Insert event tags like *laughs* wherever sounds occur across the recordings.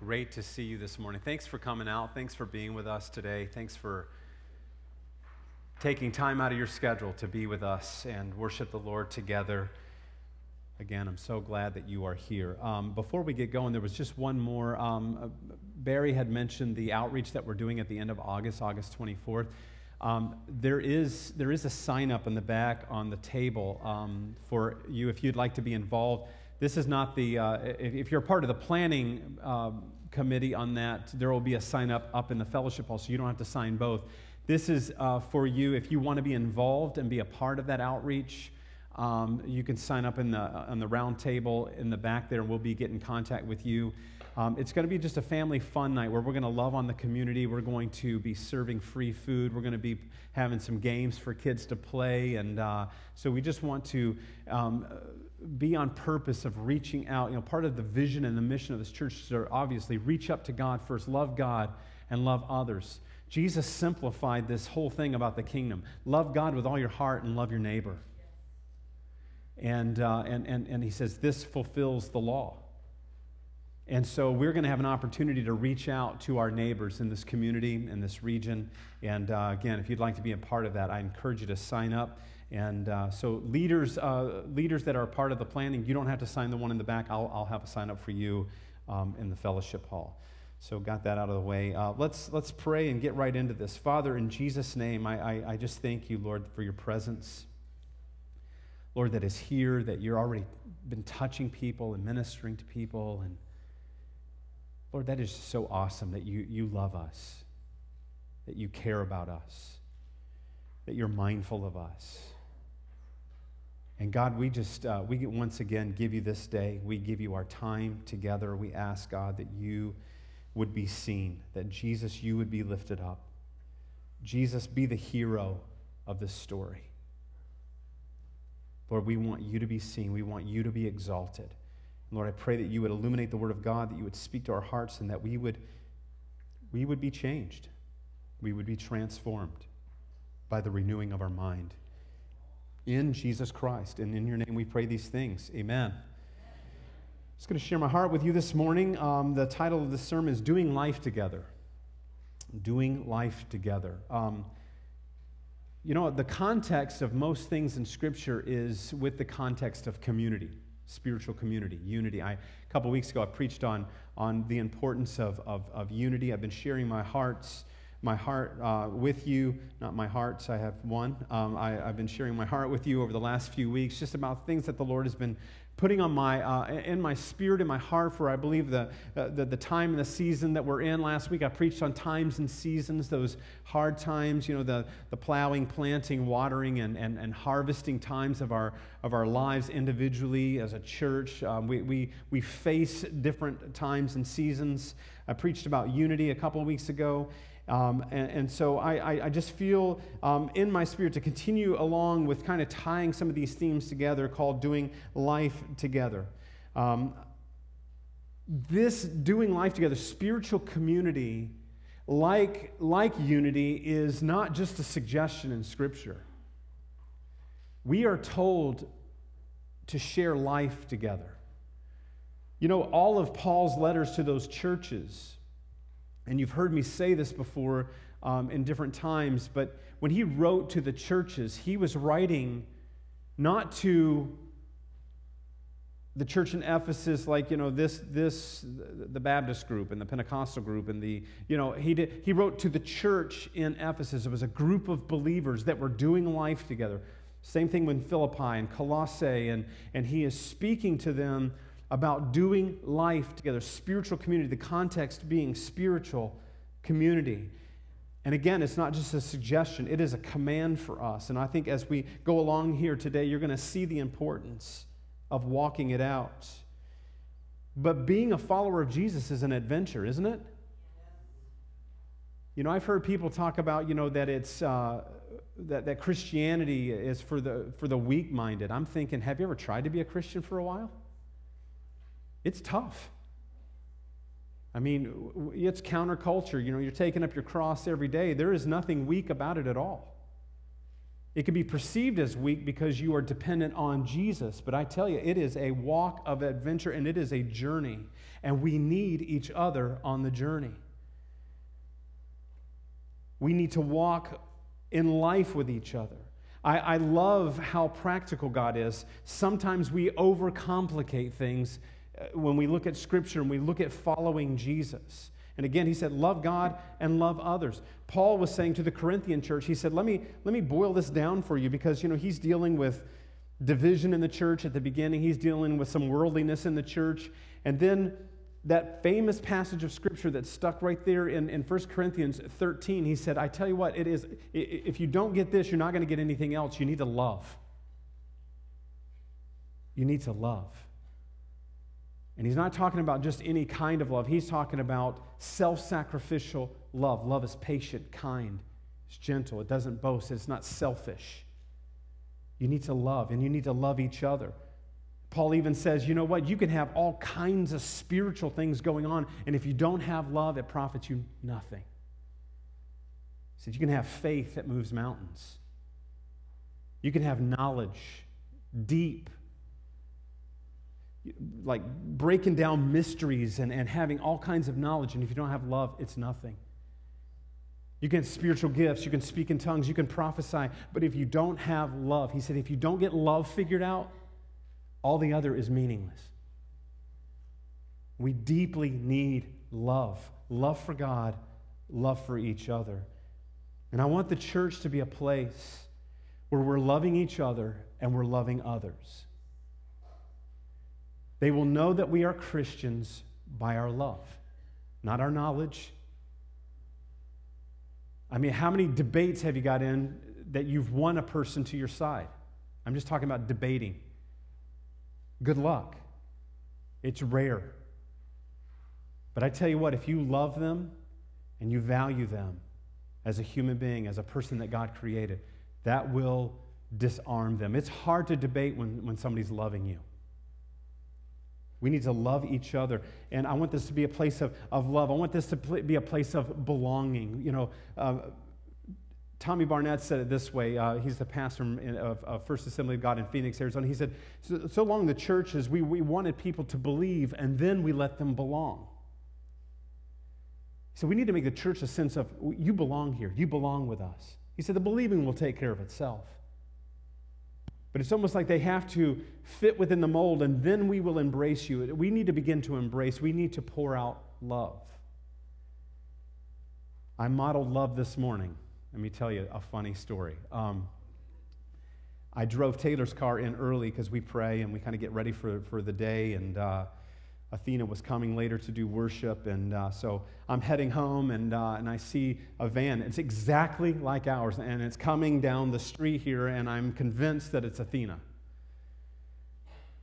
Great to see you this morning. Thanks for coming out. Thanks for being with us today. Thanks for taking time out of your schedule to be with us and worship the Lord together. Again, I'm so glad that you are here. Um, before we get going, there was just one more. Um, uh, Barry had mentioned the outreach that we're doing at the end of August, August 24th. Um, there, is, there is a sign up in the back on the table um, for you if you'd like to be involved. This is not the, uh, if, if, you're part of the planning uh, committee on that, there will be a sign up up in the fellowship hall, so you don't have to sign both. This is uh, for you if you want to be involved and be a part of that outreach. Um, you can sign up in the, on the round table in the back there, and we'll be getting in contact with you. Um, it's going to be just a family fun night where we're going to love on the community. We're going to be serving free food. We're going to be having some games for kids to play. And uh, so we just want to um, be on purpose of reaching out. You know, part of the vision and the mission of this church is to obviously reach up to God first, love God, and love others. Jesus simplified this whole thing about the kingdom love God with all your heart and love your neighbor. And, uh, and, and, and he says, this fulfills the law. And so we're going to have an opportunity to reach out to our neighbors in this community, in this region. And uh, again, if you'd like to be a part of that, I encourage you to sign up. And uh, so, leaders, uh, leaders that are part of the planning, you don't have to sign the one in the back. I'll, I'll have a sign up for you um, in the fellowship hall. So, got that out of the way. Uh, let's, let's pray and get right into this. Father, in Jesus' name, I, I, I just thank you, Lord, for your presence. Lord, that is here, that you're already been touching people and ministering to people. And Lord, that is so awesome that you, you love us, that you care about us, that you're mindful of us. And God, we just, uh, we once again give you this day. We give you our time together. We ask, God, that you would be seen, that Jesus, you would be lifted up. Jesus, be the hero of this story. Lord, we want you to be seen. We want you to be exalted. Lord, I pray that you would illuminate the Word of God, that you would speak to our hearts, and that we would, we would be changed. We would be transformed by the renewing of our mind. In Jesus Christ, and in your name we pray these things. Amen. I'm just going to share my heart with you this morning. Um, the title of the sermon is Doing Life Together. Doing Life Together. Um, you know, the context of most things in Scripture is with the context of community spiritual community, unity. I, a couple weeks ago, I preached on, on the importance of, of, of unity. I've been sharing my hearts, my heart uh, with you, not my hearts, I have one. Um, I, have been sharing my heart with you over the last few weeks, just about things that the Lord has been putting on my, uh, in my spirit and my heart for, I believe, the, uh, the, the time and the season that we're in. Last week I preached on times and seasons, those hard times, you know, the, the plowing, planting, watering, and, and, and harvesting times of our, of our lives individually as a church. Um, we, we, we face different times and seasons. I preached about unity a couple of weeks ago. Um, and, and, so I, I, just feel um, in my spirit to continue along with kind of tying some of these themes together called doing life together. Um, this doing life together, spiritual community, like, like unity, is not just a suggestion in Scripture. We are told to share life together. You know, all of Paul's letters to those churches and you've heard me say this before um, in different times, but when he wrote to the churches, he was writing not to the church in Ephesus, like, you know, this, this, the Baptist group and the Pentecostal group and the, you know, he, did, he wrote to the church in Ephesus. It was a group of believers that were doing life together. Same thing with Philippi and Colossae, and, and he is speaking to them about doing life together, spiritual community, the context being spiritual community. And again, it's not just a suggestion, it is a command for us. And I think as we go along here today, you're going to see the importance of walking it out. But being a follower of Jesus is an adventure, isn't it? You know, I've heard people talk about, you know, that it's uh, that, that Christianity is for the for the weak-minded. I'm thinking, have you ever tried to be a Christian for a while? It's tough. I mean, it's counterculture. You know, you're taking up your cross every day. There is nothing weak about it at all. It can be perceived as weak because you are dependent on Jesus. But I tell you, it is a walk of adventure and it is a journey. And we need each other on the journey. We need to walk in life with each other. I, I love how practical God is. Sometimes we overcomplicate things Uh, when we look at Scripture and we look at following Jesus. And again, he said, love God and love others. Paul was saying to the Corinthian church, he said, let me, let me boil this down for you because, you know, he's dealing with division in the church at the beginning. He's dealing with some worldliness in the church. And then that famous passage of scripture that stuck right there in, in 1 Corinthians 13, he said, I tell you what, it is, if you don't get this, you're not going to get anything else. You need to love. You need to love. And he's not talking about just any kind of love, he's talking about self sacrificial love. Love is patient, kind, it's gentle, it doesn't boast, it's not selfish. You need to love, and you need to love each other. Paul even says, you know what? You can have all kinds of spiritual things going on, and if you don't have love, it profits you nothing. He said, you can have faith that moves mountains. You can have knowledge, deep, like breaking down mysteries and, and having all kinds of knowledge, and if you don't have love, it's nothing. You can spiritual gifts, you can speak in tongues, you can prophesy, but if you don't have love, he said, if you don't get love figured out, all the other is meaningless. We deeply need love love for God, love for each other. And I want the church to be a place where we're loving each other and we're loving others. They will know that we are Christians by our love, not our knowledge. I mean, how many debates have you got in that you've won a person to your side? I'm just talking about debating. Good luck. It's rare. But I tell you what, if you love them and you value them as a human being, as a person that God created, that will disarm them. It's hard to debate when, when somebody's loving you. We need to love each other. And I want this to be a place of, of love. I want this to be a place of belonging. You know, uh, Tommy Barnett said it this way. Uh, he's the pastor of, of, First Assembly of God in Phoenix, Arizona. He said, so, so long the churches, we, we wanted people to believe and then we let them belong. So we need to make the church a sense of you belong here, you belong with us. He said the believing will take care of itself. But it's almost like they have to fit within the mold and then we will embrace you. We need to begin to embrace, we need to pour out love. I modeled love this morning. Let me tell you a funny story. Um, I drove Taylor's car in early because we pray and we kind of get ready for, for the day. And uh, Athena was coming later to do worship. And uh, so I'm heading home and, uh, and I see a van. It's exactly like ours. And it's coming down the street here. And I'm convinced that it's Athena.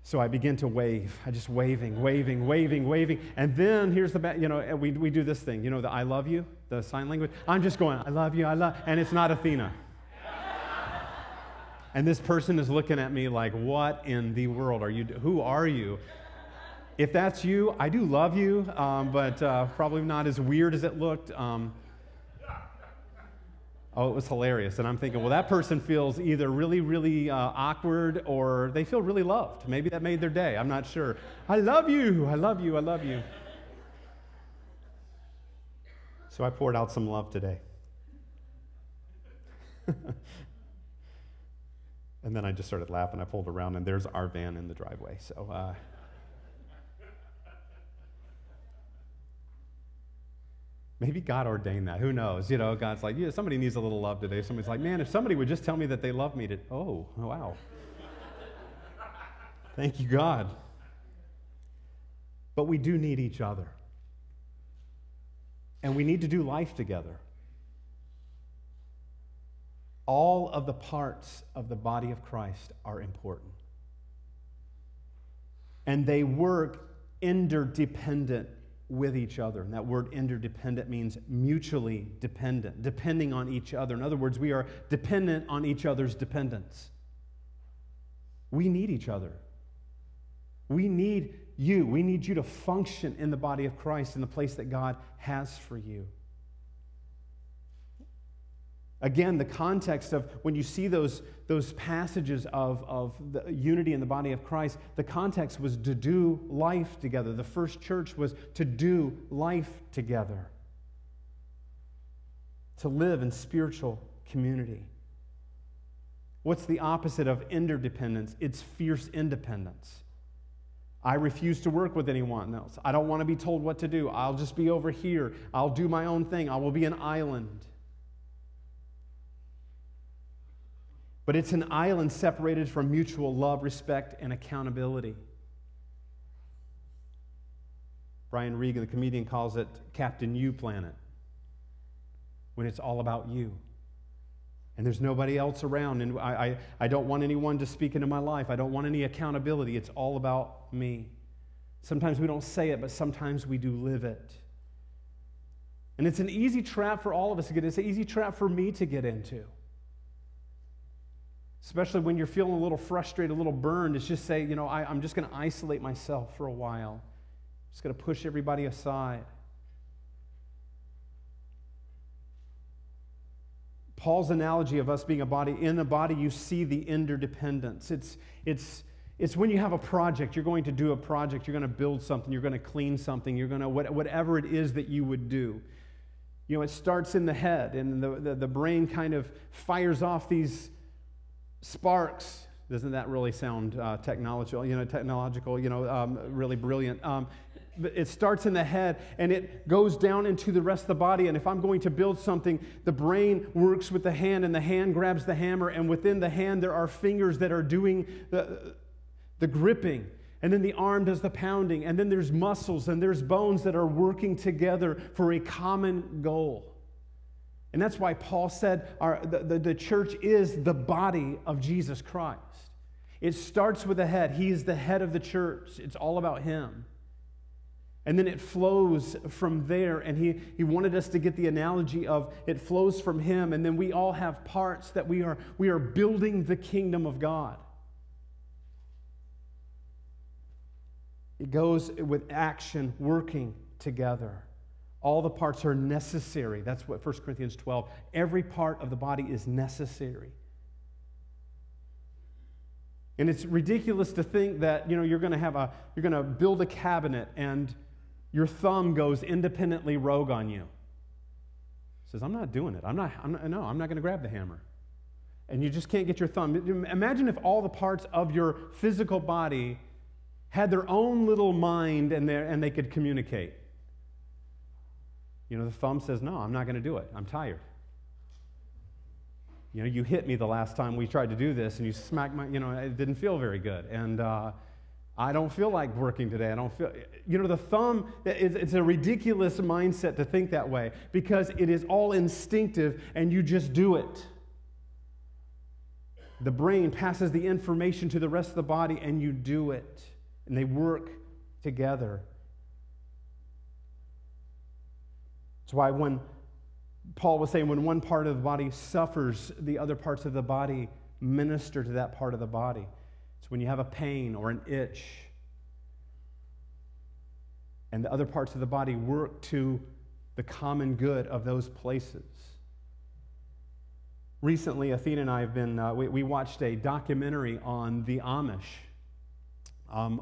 So I begin to wave. I just waving, waving, waving, waving. And then here's the, bad, you know, we, we do this thing, you know, the I love you, the sign language. I'm just going, I love you, I love, and it's not Athena. and this person is looking at me like, what in the world are you, who are you? If that's you, I do love you, um, but uh, probably not as weird as it looked. Um, Oh, it was hilarious. And I'm thinking, well, that person feels either really, really uh, awkward or they feel really loved. Maybe that made their day. I'm not sure. I love you. I love you. I love you. So I poured out some love today. *laughs* and then I just started laughing. I pulled around, and there's our van in the driveway. So. Uh, Maybe God ordained that. Who knows? You know, God's like, yeah, somebody needs a little love today. Somebody's like, man, if somebody would just tell me that they love me, to, oh, wow. Thank you, God. But we do need each other. And we need to do life together. All of the parts of the body of Christ are important. And they work interdependent with each other. And that word interdependent means mutually dependent, depending on each other. In other words, we are dependent on each other's dependence. We need each other. We need you. We need you to function in the body of Christ in the place that God has for you. Again, the context of when you see those, those passages of, of the unity in the body of Christ, the context was to do life together. The first church was to do life together, to live in spiritual community. What's the opposite of interdependence? It's fierce independence. I refuse to work with anyone else. I don't want to be told what to do. I'll just be over here. I'll do my own thing. I will be an island. But it's an island separated from mutual love, respect, and accountability. Brian Regan, the comedian, calls it Captain You Planet, when it's all about you. And there's nobody else around, and I, I, I don't want anyone to speak into my life. I don't want any accountability. It's all about me. Sometimes we don't say it, but sometimes we do live it. And it's an easy trap for all of us to get. It's an easy trap for me to get into especially when you're feeling a little frustrated, a little burned, is just say, you know, I, am just going to isolate myself for a while. I'm just going to push everybody aside. Paul's analogy of us being a body, in a body, you see the interdependence. It's, it's, it's when you have a project, you're going to do a project, you're going to build something, you're going to clean something, you're going to, whatever it is that you would do. You know, it starts in the head, and the, the, the brain kind of fires off these sparks. Doesn't that really sound uh, technological? You know, technological. You know, um, really brilliant. Um, it starts in the head and it goes down into the rest of the body. And if I'm going to build something, the brain works with the hand, and the hand grabs the hammer. And within the hand, there are fingers that are doing the, the gripping. And then the arm does the pounding. And then there's muscles and there's bones that are working together for a common goal. And that's why Paul said our, the, the, the church is the body of Jesus Christ. It starts with the head. He is the head of the church, it's all about Him. And then it flows from there. And he, he wanted us to get the analogy of it flows from him. And then we all have parts that we are, we are building the kingdom of God. It goes with action, working together. All the parts are necessary. That's what 1 Corinthians 12. Every part of the body is necessary. And it's ridiculous to think that, you know, you're going to have a you're going to build a cabinet and your thumb goes independently rogue on you. Says, "I'm not doing it. I'm not, I'm not no, I'm not going to grab the hammer." And you just can't get your thumb. Imagine if all the parts of your physical body had their own little mind and, and they could communicate. You know, the thumb says, No, I'm not going to do it. I'm tired. You know, you hit me the last time we tried to do this and you smacked my, you know, it didn't feel very good. And uh, I don't feel like working today. I don't feel, you know, the thumb, it's a ridiculous mindset to think that way because it is all instinctive and you just do it. The brain passes the information to the rest of the body and you do it. And they work together. That's why when Paul was saying when one part of the body suffers, the other parts of the body minister to that part of the body. It's when you have a pain or an itch, and the other parts of the body work to the common good of those places. Recently, Athena and I have been, uh, we, we, watched a documentary on the Amish. Um,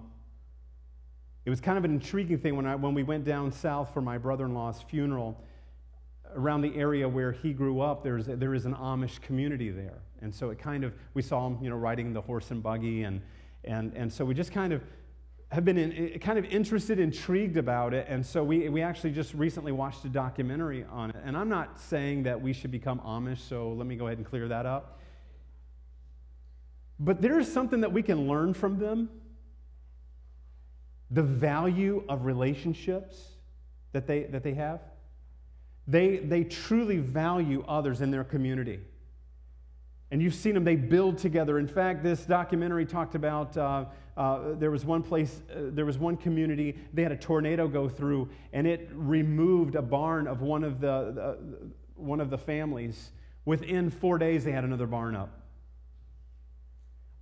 it was kind of an intriguing thing when, I, when we went down south for my brother in law's funeral. Around the area where he grew up, there's, there is an Amish community there. And so it kind of, we saw him, you know, riding the horse and buggy. And, and, and so we just kind of have been in, eh, kind of interested, intrigued about it. And so we, we actually just recently watched a documentary on it. And I'm not saying that we should become Amish, so let me go ahead and clear that up. But there is something that we can learn from them the value of relationships that they, that they have. They, they truly value others in their community. And you've seen them, they build together. In fact, this documentary talked about uh, uh, there was one place, uh, there was one community, they had a tornado go through, and it removed a barn of one of the, one of the families. Within four days, they had another barn up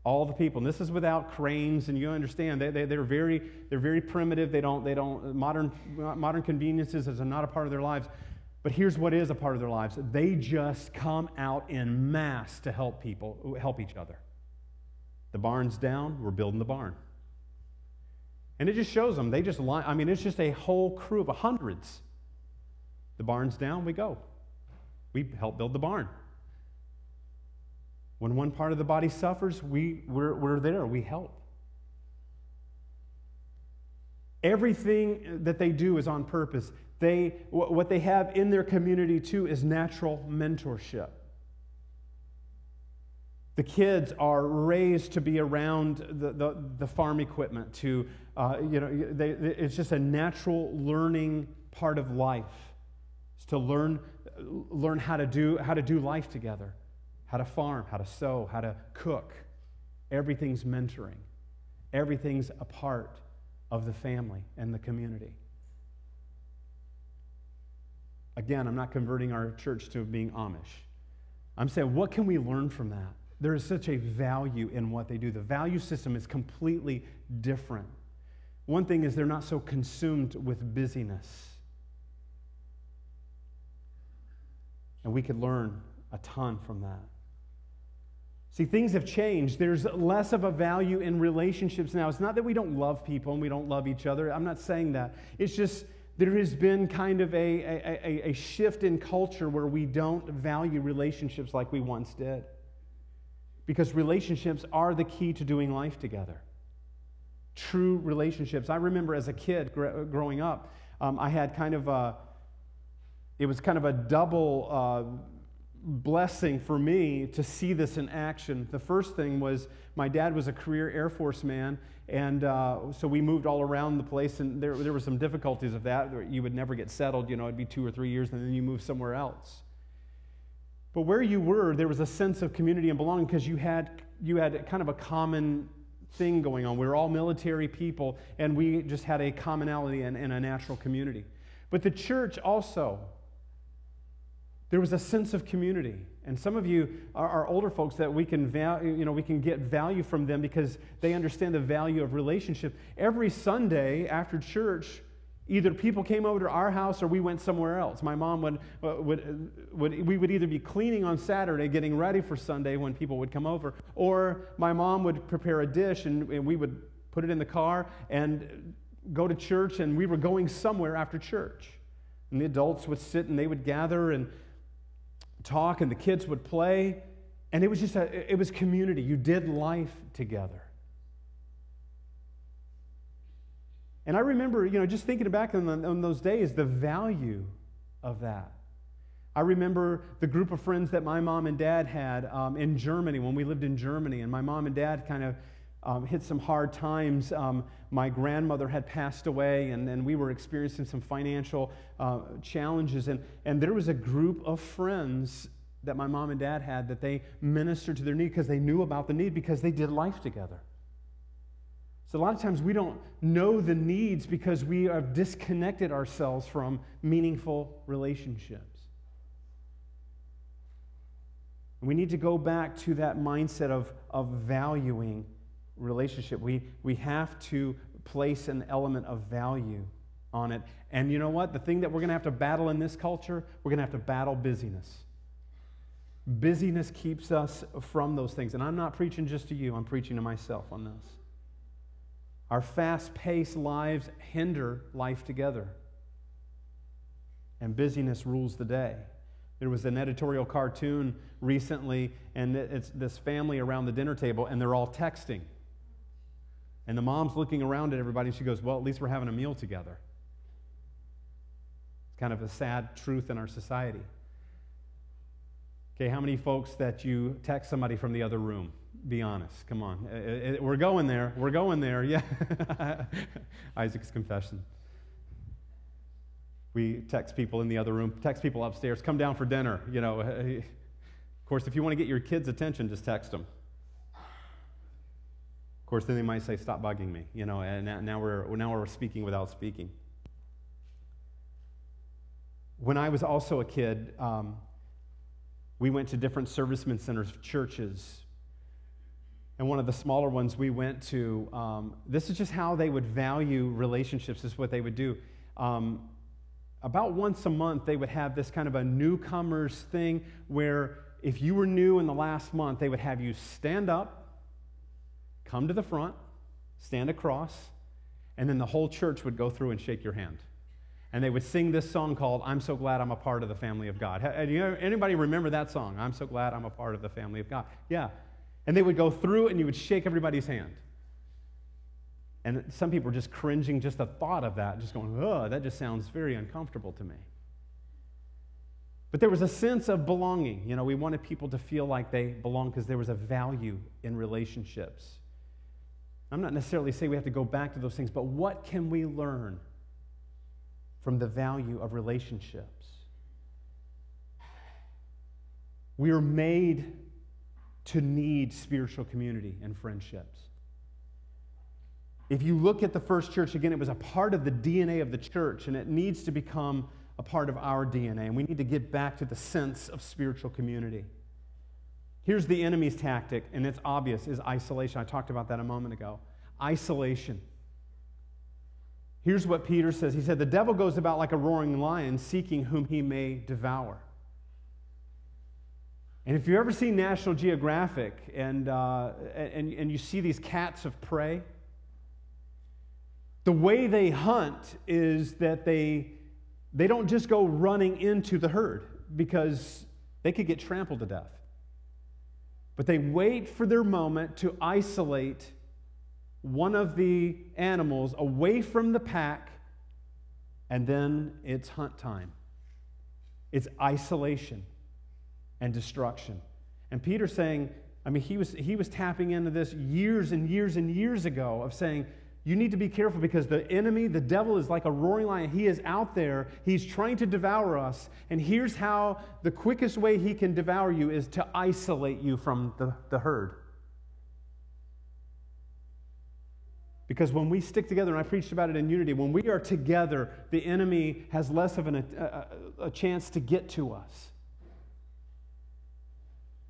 all the people and this is without cranes and you understand they, they, they're, very, they're very primitive they don't, they don't modern, modern conveniences is not a part of their lives But here's what is a part of their lives they just come out in mass to help people, help each other. The barn's down, we're building the barn. And it just shows them. They just line, I mean, it's just a whole crew of hundreds. The barn's down, we go. We help build the barn. When one part of the body suffers, we, we're, we're there, we help. Everything that they do is on purpose. They, what they have in their community too is natural mentorship. The kids are raised to be around the, the, the farm equipment, to, uh, you know, they, it's just a natural learning part of life. It's to learn, learn how, to do, how to do life together, how to farm, how to sew, how to cook. Everything's mentoring, everything's a part of the family and the community. Again, I'm not converting our church to being Amish. I'm saying, what can we learn from that? There is such a value in what they do. The value system is completely different. One thing is they're not so consumed with busyness. And we could learn a ton from that. See, things have changed. There's less of a value in relationships now. It's not that we don't love people and we don't love each other. I'm not saying that. It's just there has been kind of a, a, a, shift in culture where we don't value relationships like we once did. Because relationships are the key to doing life together. True relationships. I remember as a kid gr- growing up, um, I had kind of a, it was kind of a double uh, blessing for me to see this in action. The first thing was my dad was a career Air Force man, and uh, so we moved all around the place, and there, there were some difficulties of that. You would never get settled, you know, it'd be two or three years, and then you move somewhere else. But where you were, there was a sense of community and belonging because you had, you had kind of a common thing going on. We were all military people, and we just had a commonality and, and a natural community. But the church also, there was a sense of community. And some of you are, are older folks that we can, value, you know, we can get value from them because they understand the value of relationship. Every Sunday after church, either people came over to our house or we went somewhere else. My mom would, would, would, we would either be cleaning on Saturday, getting ready for Sunday when people would come over, or my mom would prepare a dish and, and we would put it in the car and go to church, and we were going somewhere after church. And the adults would sit and they would gather and talk and the kids would play. And it was just a, it was community. You did life together. And I remember, you know, just thinking back on, the, on those days, the value of that. I remember the group of friends that my mom and dad had um, in Germany when we lived in Germany, and my mom and dad kind of um, hit some hard times. Um, my grandmother had passed away, and, and we were experiencing some financial uh, challenges. And, and there was a group of friends that my mom and dad had that they ministered to their need because they knew about the need because they did life together. So, a lot of times we don't know the needs because we have disconnected ourselves from meaningful relationships. we need to go back to that mindset of, of valuing relationship. We, we have to place an element of value on it. And you know what? The thing that we're going to have to battle in this culture, we're going to have to battle busyness. Busyness keeps us from those things. And I'm not preaching just to you, I'm preaching to myself on this. Our fast paced lives hinder life together. And busyness rules the day. There was an editorial cartoon recently, and it's this family around the dinner table, and they're all texting. And the mom's looking around at everybody and she goes, Well, at least we're having a meal together. It's kind of a sad truth in our society. Okay, how many folks that you text somebody from the other room? Be honest. Come on. Uh, uh, we're going there. We're going there. *laughs* Yeah. Isaac's confession. We text people in the other room, text people upstairs, come down for dinner. You know, *laughs* of course, if you want to get your kids' attention, just text them course, then they might say, "Stop bugging me," you know. And now we're now we're speaking without speaking. When I was also a kid, um, we went to different servicemen centers, churches, and one of the smaller ones we went to. Um, this is just how they would value relationships. This is what they would do. Um, about once a month, they would have this kind of a newcomers thing where if you were new in the last month, they would have you stand up, come to the front, stand across, and then the whole church would go through and shake your hand. And they would sing this song called I'm So Glad I'm a Part of the Family of God. Uh, anybody remember that song? I'm so glad I'm a part of the family of God. Yeah. And they would go through and you would shake everybody's hand. And some people were just cringing just the thought of that, just going, oh, that just sounds very uncomfortable to me. But there was a sense of belonging. You know, we wanted people to feel like they belong because there was a value in relationships. I'm not necessarily saying we have to go back to those things, but what can we learn from the value of relationships? We are made to need spiritual community and friendships. If you look at the first church, again, it was a part of the DNA of the church, and it needs to become a part of our DNA. And we need to get back to the sense of spiritual community. Here's the enemy's tactic, and it's obvious, is isolation. I talked about that a moment ago. Isolation. Here's what Peter says. He said, The devil goes about like a roaring lion, seeking whom he may devour. And if you've ever see National Geographic and, uh, and, and you see these cats of prey, the way they hunt is that they, they don't just go running into the herd because they could get trampled to death. But they wait for their moment to isolate one of the animals away from the pack, and then it's hunt time. It's isolation and destruction. And Peter's saying, I mean, he was, he was tapping into this years and years and years ago of saying, you need to be careful because the enemy, the devil, is like a roaring lion. He is out there. He's trying to devour us. And here's how the quickest way he can devour you is to isolate you from the, the herd. Because when we stick together, and I preached about it in unity, when we are together, the enemy has less of an, a, a, a chance to get to us.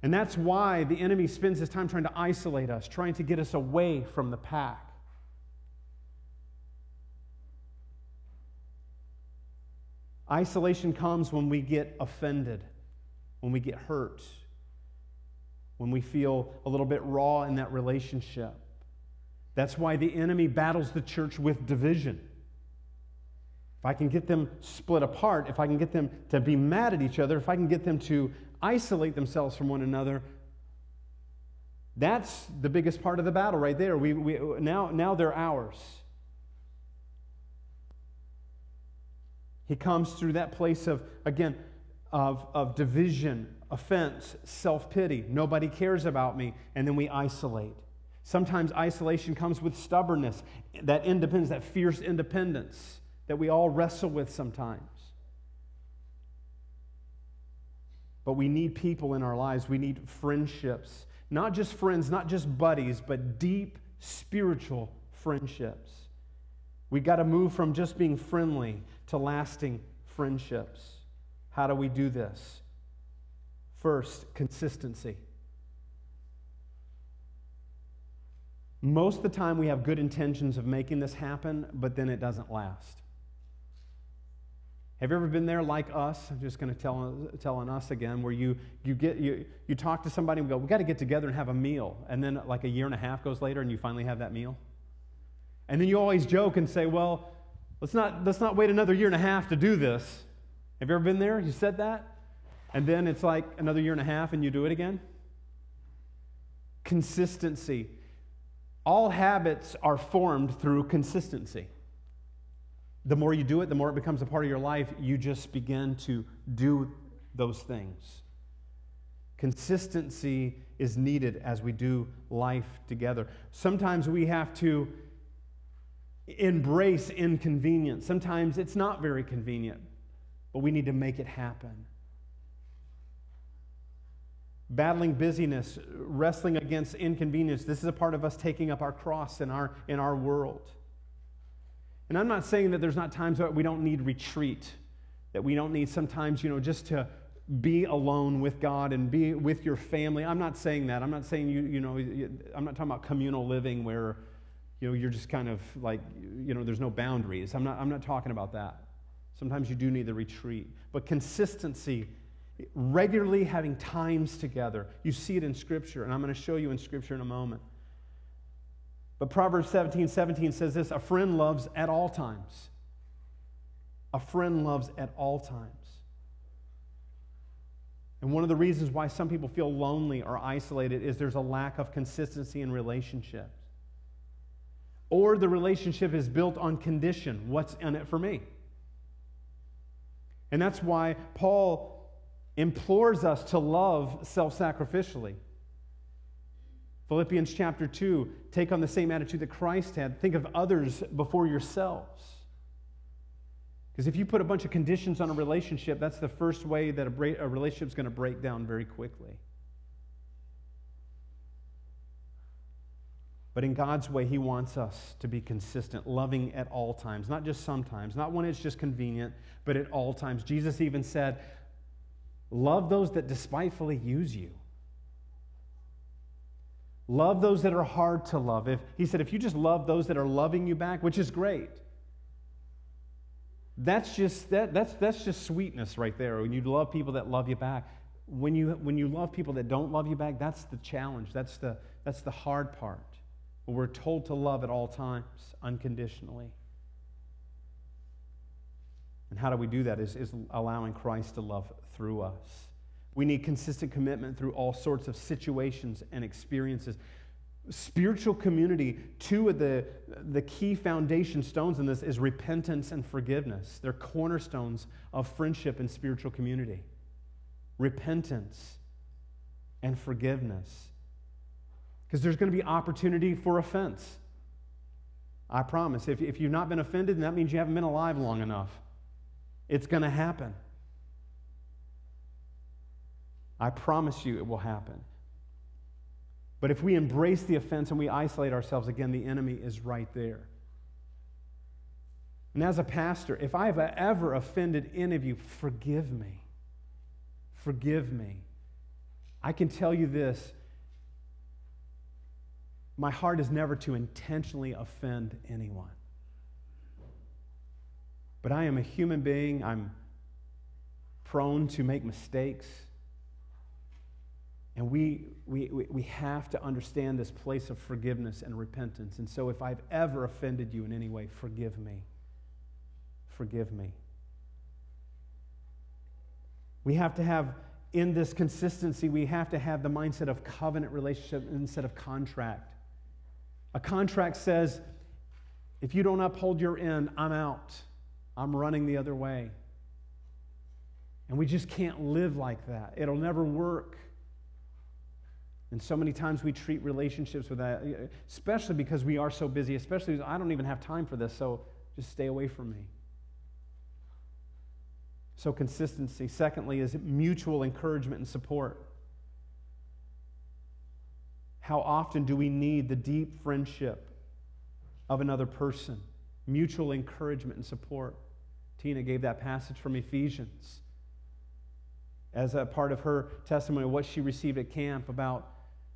And that's why the enemy spends his time trying to isolate us, trying to get us away from the pack. Isolation comes when we get offended, when we get hurt, when we feel a little bit raw in that relationship. That's why the enemy battles the church with division. If I can get them split apart, if I can get them to be mad at each other, if I can get them to isolate themselves from one another, that's the biggest part of the battle right there. We, we, now, now they're ours. He comes through that place of, again, of, of division, offense, self pity. Nobody cares about me. And then we isolate. Sometimes isolation comes with stubbornness, that independence, that fierce independence that we all wrestle with sometimes. But we need people in our lives. We need friendships. Not just friends, not just buddies, but deep spiritual friendships. We got to move from just being friendly to lasting friendships. How do we do this? First, consistency. Most of the time, we have good intentions of making this happen, but then it doesn't last. Have you ever been there like us? I'm just going to tell telling us again, where you you get you you talk to somebody and we go, we got to get together and have a meal, and then like a year and a half goes later, and you finally have that meal, and then you always joke and say, well, Let's not, let's not wait another year and a half to do this. Have you ever been there? You said that? And then it's like another year and a half and you do it again? Consistency. All habits are formed through consistency. The more you do it, the more it becomes a part of your life. You just begin to do those things. Consistency is needed as we do life together. Sometimes we have to embrace inconvenience. Sometimes it's not very convenient, but we need to make it happen. Battling busyness, wrestling against inconvenience, this is a part of us taking up our cross in our, in our world. And I'm not saying that there's not times that we don't need retreat, that we don't need sometimes, you know, just to be alone with God and be with your family. I'm not saying that. I'm not saying you, you know, I'm not talking about communal living where you know, you're just kind of like, you know, there's no boundaries. I'm not, I'm not talking about that. Sometimes you do need the retreat. But consistency, regularly having times together, you see it in Scripture, and I'm going to show you in Scripture in a moment. But Proverbs 17 17 says this a friend loves at all times. A friend loves at all times. And one of the reasons why some people feel lonely or isolated is there's a lack of consistency in relationships. Or the relationship is built on condition what's in it for me? And that's why Paul implores us to love self sacrificially. Philippians chapter 2 take on the same attitude that Christ had. Think of others before yourselves. Because if you put a bunch of conditions on a relationship, that's the first way that a, a relationship is going to break down very quickly. But in God's way, He wants us to be consistent, loving at all times, not just sometimes, not when it's just convenient, but at all times. Jesus even said, Love those that despitefully use you. Love those that are hard to love. If, he said, if you just love those that are loving you back, which is great, that's just, that, that's, that's just sweetness right there. When you love people that love you back. When you, when you love people that don't love you back, that's the challenge. That's the, that's the hard part. We're told to love at all times, unconditionally. And how do we do that? Is, is allowing Christ to love through us. We need consistent commitment through all sorts of situations and experiences. Spiritual community, two of the, the key foundation stones in this is repentance and forgiveness. They're cornerstones of friendship and spiritual community. Repentance and forgiveness. Because there's going to be opportunity for offense. I promise. If, if you've not been offended, then that means you haven't been alive long enough. It's going to happen. I promise you it will happen. But if we embrace the offense and we isolate ourselves, again, the enemy is right there. And as a pastor, if I have ever offended any of you, forgive me. Forgive me. I can tell you this my heart is never to intentionally offend anyone. But I am a human being. I'm prone to make mistakes. And we, we, we have to understand this place of forgiveness and repentance. And so, if I've ever offended you in any way, forgive me. Forgive me. We have to have, in this consistency, we have to have the mindset of covenant relationship instead of contract. A contract says, if you don't uphold your end, I'm out. I'm running the other way. And we just can't live like that. It'll never work. And so many times we treat relationships with that, especially because we are so busy, especially I don't even have time for this, so just stay away from me. So, consistency. Secondly, is mutual encouragement and support. How often do we need the deep friendship of another person? Mutual encouragement and support. Tina gave that passage from Ephesians as a part of her testimony, of what she received at camp about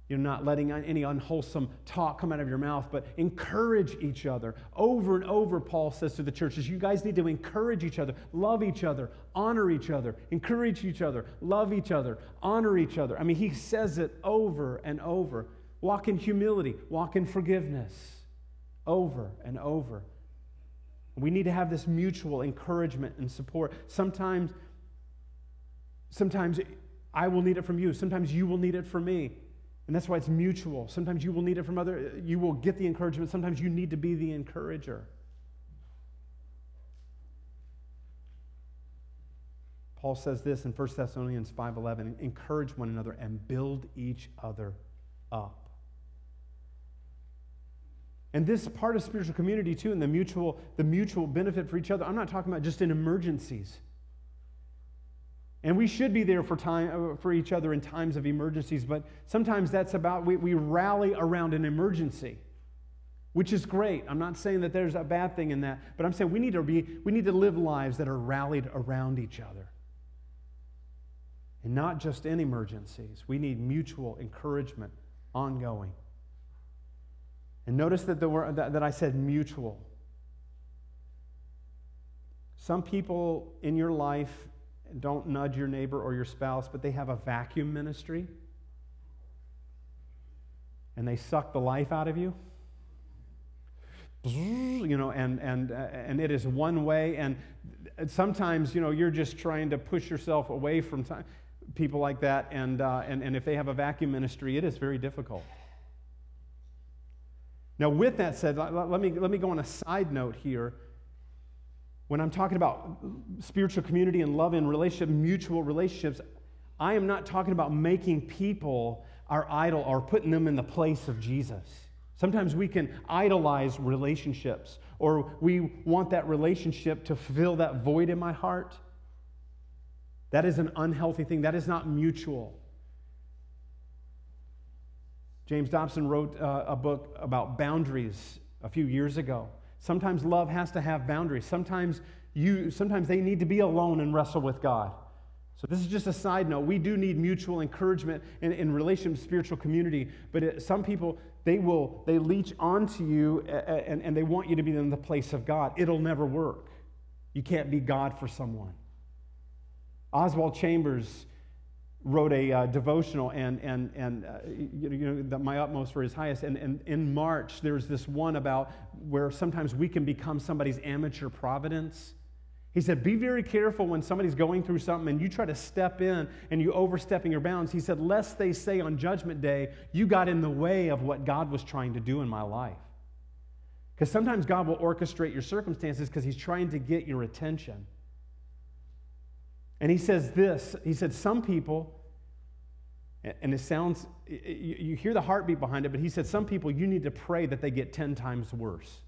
you're not letting any unwholesome talk come out of your mouth, but encourage each other. Over and over, Paul says to the churches, you guys need to encourage each other, love each other, honor each other, encourage each other, love each other, honor each other. I mean, he says it over and over. Walk in humility, walk in forgiveness, over and over. We need to have this mutual encouragement and support. Sometimes, sometimes I will need it from you. Sometimes you will need it from me. And that's why it's mutual. Sometimes you will need it from other, you will get the encouragement. Sometimes you need to be the encourager. Paul says this in 1 Thessalonians 5:11, encourage one another and build each other up. And this part of spiritual community too, and the mutual, the mutual benefit for each other. I'm not talking about just in emergencies. And we should be there for, time, uh, for each other in times of emergencies, but sometimes that's about we, we rally around an emergency, which is great. I'm not saying that there's a bad thing in that, but I'm saying we need to, be, we need to live lives that are rallied around each other. And not just in emergencies. We need mutual encouragement ongoing. And notice that, the that, that I said mutual. Some people in your life don't nudge your neighbor or your spouse, but they have a vacuum ministry and they suck the life out of you. You know, and, and, uh, and it is one way, and sometimes, you know, you're just trying to push yourself away from time, people like that, and, uh, and, and if they have a vacuum ministry, it is very difficult. Now, with that said, let me, let me go on a side note here. When I'm talking about spiritual community and love and relationship, mutual relationships, I am not talking about making people our idol or putting them in the place of Jesus. Sometimes we can idolize relationships, or we want that relationship to fill that void in my heart. That is an unhealthy thing. That is not mutual. James Dobson wrote uh, a book about boundaries a few years ago. Sometimes love has to have boundaries. Sometimes you sometimes they need to be alone and wrestle with God. So this is just a side note. We do need mutual encouragement in, in relation to spiritual community, but it, some people they will they leech onto you and, and they want you to be in the place of God. It'll never work. You can't be God for someone. Oswald Chambers wrote a uh, devotional and, and, and uh, you know, the, my utmost for his highest. And, and in March, there's this one about where sometimes we can become somebody's amateur providence. He said, Be very careful when somebody's going through something and you try to step in and you overstepping your bounds. He said, Lest they say on Judgment Day, you got in the way of what God was trying to do in my life. Because sometimes God will orchestrate your circumstances because He's trying to get your attention. And he says this He said, Some people, and it sounds, you hear the heartbeat behind it, but he said, Some people, you need to pray that they get 10 times worse.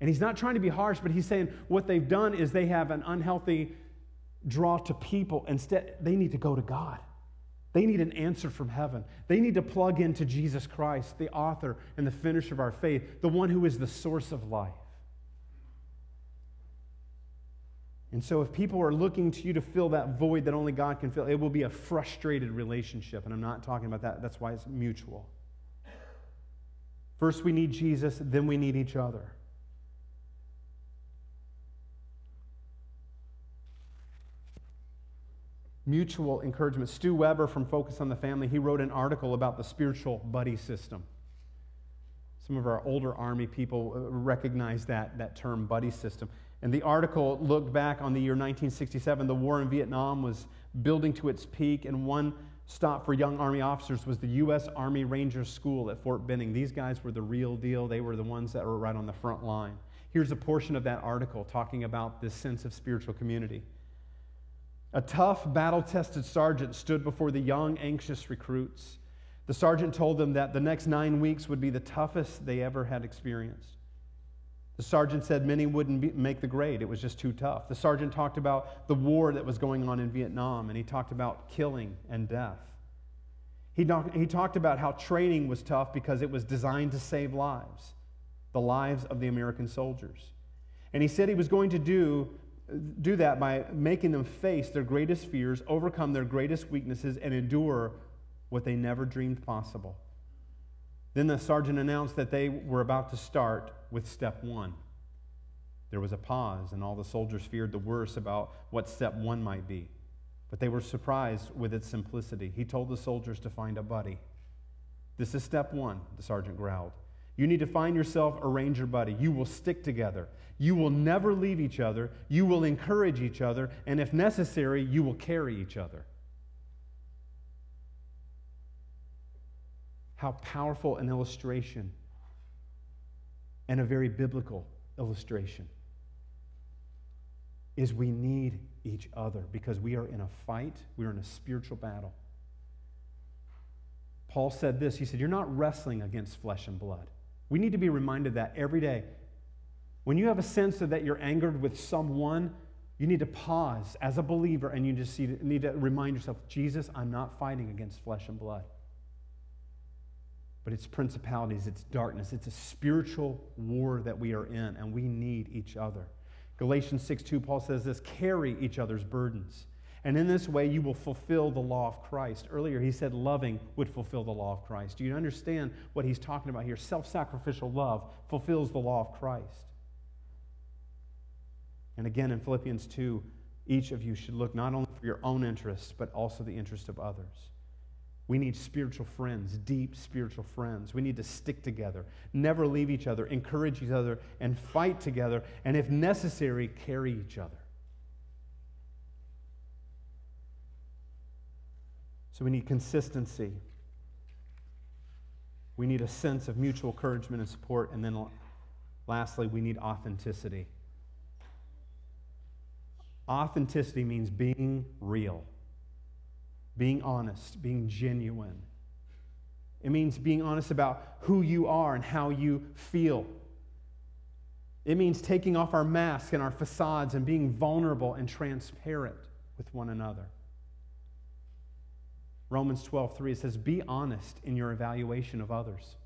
And he's not trying to be harsh, but he's saying what they've done is they have an unhealthy draw to people. Instead, they need to go to God. They need an answer from heaven. They need to plug into Jesus Christ, the author and the finisher of our faith, the one who is the source of life. And so, if people are looking to you to fill that void that only God can fill, it will be a frustrated relationship. And I'm not talking about that. That's why it's mutual. First, we need Jesus, then we need each other. Mutual encouragement. Stu Weber from Focus on the Family, he wrote an article about the spiritual buddy system. Some of our older Army people uh, recognize that, that term, buddy system. And the article looked back on the year 1967. The war in Vietnam was building to its peak, and one stop for young Army officers was the U.S. Army Rangers School at Fort Benning. These guys were the real deal, they were the ones that were right on the front line. Here's a portion of that article talking about this sense of spiritual community. A tough, battle tested sergeant stood before the young, anxious recruits. The sergeant told them that the next nine weeks would be the toughest they ever had experienced. The sergeant said many wouldn't be, make the grade. It was just too tough. The sergeant talked about the war that was going on in Vietnam, and he talked about killing and death. He, he talked about how training was tough because it was designed to save lives, the lives of the American soldiers. And he said he was going to do, do that by making them face their greatest fears, overcome their greatest weaknesses, and endure what they never dreamed possible. Then the sergeant announced that they were about to start with step one. There was a pause, and all the soldiers feared the worst about what step one might be. But they were surprised with its simplicity. He told the soldiers to find a buddy. This is step one, the sergeant growled. You need to find yourself a ranger buddy. You will stick together. You will never leave each other. You will encourage each other. And if necessary, you will carry each other. How powerful an illustration and a very biblical illustration is we need each other because we are in a fight, we are in a spiritual battle. Paul said this He said, You're not wrestling against flesh and blood. We need to be reminded that every day. When you have a sense of that you're angered with someone, you need to pause as a believer and you just need to remind yourself Jesus, I'm not fighting against flesh and blood but it's principalities, it's darkness, it's a spiritual war that we are in, and we need each other. Galatians 6 2, Paul says this carry each other's burdens. And in this way, you will fulfill the law of Christ. Earlier, he said loving would fulfill the law of Christ. Do you understand what he's talking about here? Self sacrificial love fulfills the law of Christ. And again, in Philippians 2, each of you should look not only for your own interests, but also the interests of others. We need spiritual friends, deep spiritual friends. We need to stick together, never leave each other, encourage each other, and fight together, and if necessary, carry each other. So we need consistency. We need a sense of mutual encouragement and support. And then lastly, we need authenticity. Authenticity means being real, being honest, being genuine. It means being honest about who you are and how you feel. It means taking off our masks and our facades and being vulnerable and transparent with one another. Romans 12, 3, it says, Be honest in your evaluation of others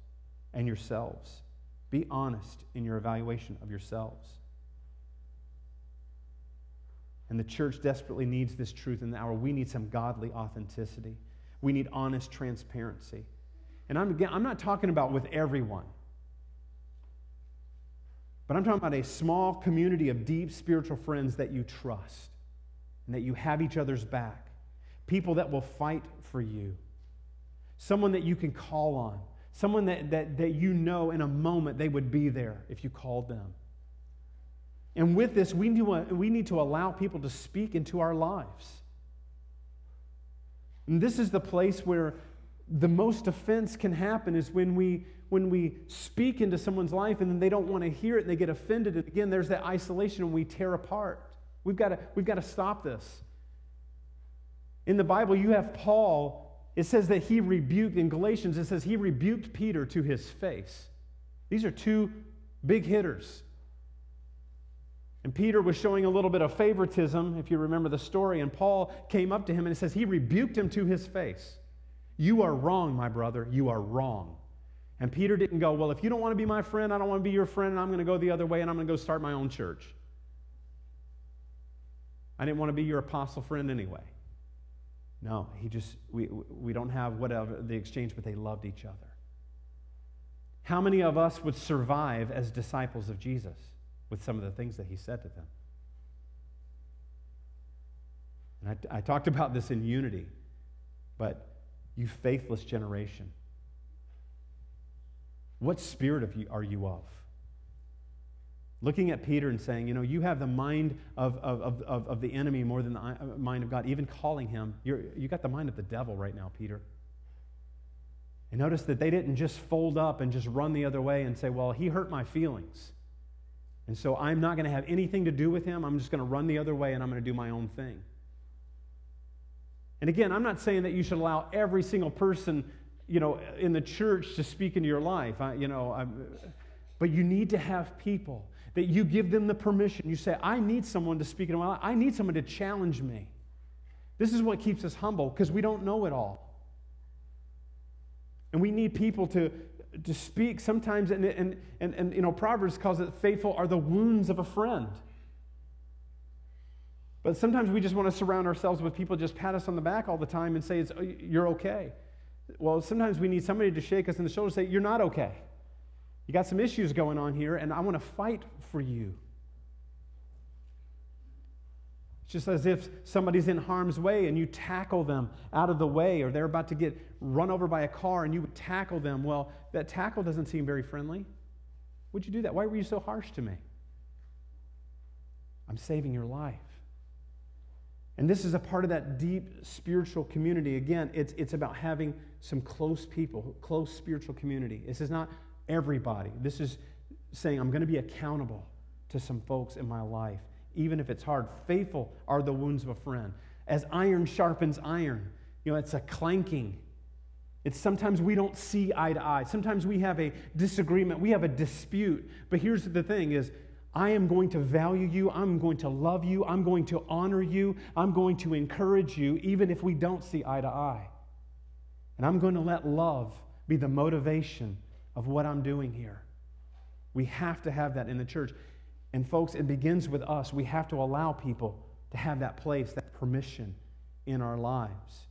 and yourselves. Be honest in your evaluation of yourselves. And the church desperately needs this truth in the hour. We need some godly authenticity. We need honest transparency. And I'm, again, I'm not talking about with everyone, but I'm talking about a small community of deep spiritual friends that you trust and that you have each other's back. People that will fight for you. Someone that you can call on. Someone that, that, that you know in a moment they would be there if you called them. And with this, we need, to, we need to allow people to speak into our lives. And this is the place where the most offense can happen is when we when we speak into someone's life and then they don't want to hear it and they get offended. And again there's that isolation and we tear apart. We've got to we've got to stop this. In the bible you have paul it says that he rebuked in galatians it says he rebuked peter to his face. These are two big hitters and Peter was showing a little bit of favoritism, if you remember the story. And Paul came up to him and it says he rebuked him to his face. You are wrong, my brother. You are wrong. And Peter didn't go, Well, if you don't want to be my friend, I don't want to be your friend, and I'm going to go the other way and I'm going to go start my own church. I didn't want to be your apostle friend anyway. No, he just, we, we don't have whatever the exchange, but they loved each other. How many of us would survive as disciples of Jesus? With some of the things that he said to them. And I, I talked about this in unity, but you faithless generation, what spirit of you are you of? Looking at Peter and saying, you know, you have the mind of, of, of, of the enemy more than the uh, mind of God, even calling him, you're, you got the mind of the devil right now, Peter. And notice that they didn't just fold up and just run the other way and say, well, he hurt my feelings. And so I'm not going to have anything to do with him. I'm just going to run the other way and I'm going to do my own thing. And again, I'm not saying that you should allow every single person, you know, in the church to speak into your life. I, you know, I'm, but you need to have people that you give them the permission. You say, I need someone to speak into my life. I need someone to challenge me. This is what keeps us humble because we don't know it all. And we need people to, to speak sometimes, and, and, and, and you know, Proverbs calls it faithful are the wounds of a friend. But sometimes we just want to surround ourselves with people just pat us on the back all the time and say, it's, oh, You're okay. Well, sometimes we need somebody to shake us in the shoulder and say, You're not okay. You got some issues going on here, and I want to fight for you. It's just as if somebody's in harm's way and you tackle them out of the way, or they're about to get run over by a car and you would tackle them. Well, that tackle doesn't seem very friendly. Would you do that? Why were you so harsh to me? I'm saving your life. And this is a part of that deep spiritual community. Again, it's, it's about having some close people, close spiritual community. This is not everybody. This is saying, I'm going to be accountable to some folks in my life even if it's hard. Faithful are the wounds of a friend. As iron sharpens iron, you know, it's a clanking. It's sometimes we don't see eye to eye. Sometimes we have a disagreement, we have a dispute. But here's the thing is I am going to value you, I'm going to love you, I'm going to honor you, I'm going to encourage you even if we don't see eye to eye. And I'm going to let love be the motivation of what I'm doing here. We have to have that in the church. And folks, it begins with us. We have to allow people to have that place, that permission in our lives.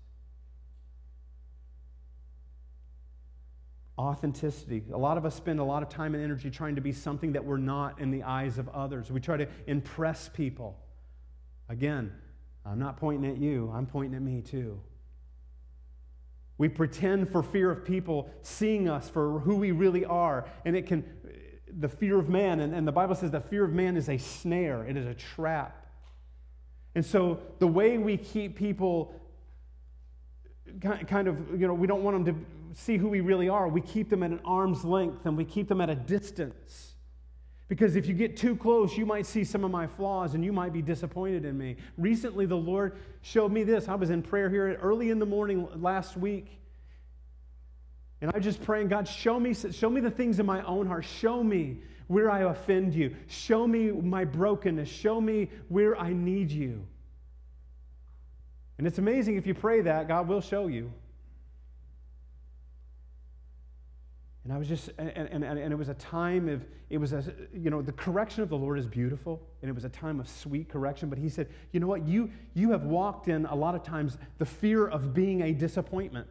Authenticity. A lot of us spend a lot of time and energy trying to be something that we're not in the eyes of others. We try to impress people. Again, I'm not pointing at you, I'm pointing at me too. We pretend for fear of people seeing us for who we really are. And it can, the fear of man, and, and the Bible says the fear of man is a snare, it is a trap. And so the way we keep people kind of, you know, we don't want them to see who we really are. We keep them at an arm's length and we keep them at a distance. Because if you get too close, you might see some of my flaws and you might be disappointed in me. Recently, the Lord showed me this. I was in prayer here early in the morning last week. And I just praying, God, show me, show me the things in my own heart. Show me where I offend you. Show me my brokenness. Show me where I need you. And it's amazing if you pray that, God will show you. And I was just, and, and, and, it was a time of, it was a, you know, the correction of the Lord is beautiful, and it was a time of sweet correction. But he said, you know what, you, you have walked in a lot of times the fear of being a disappointment.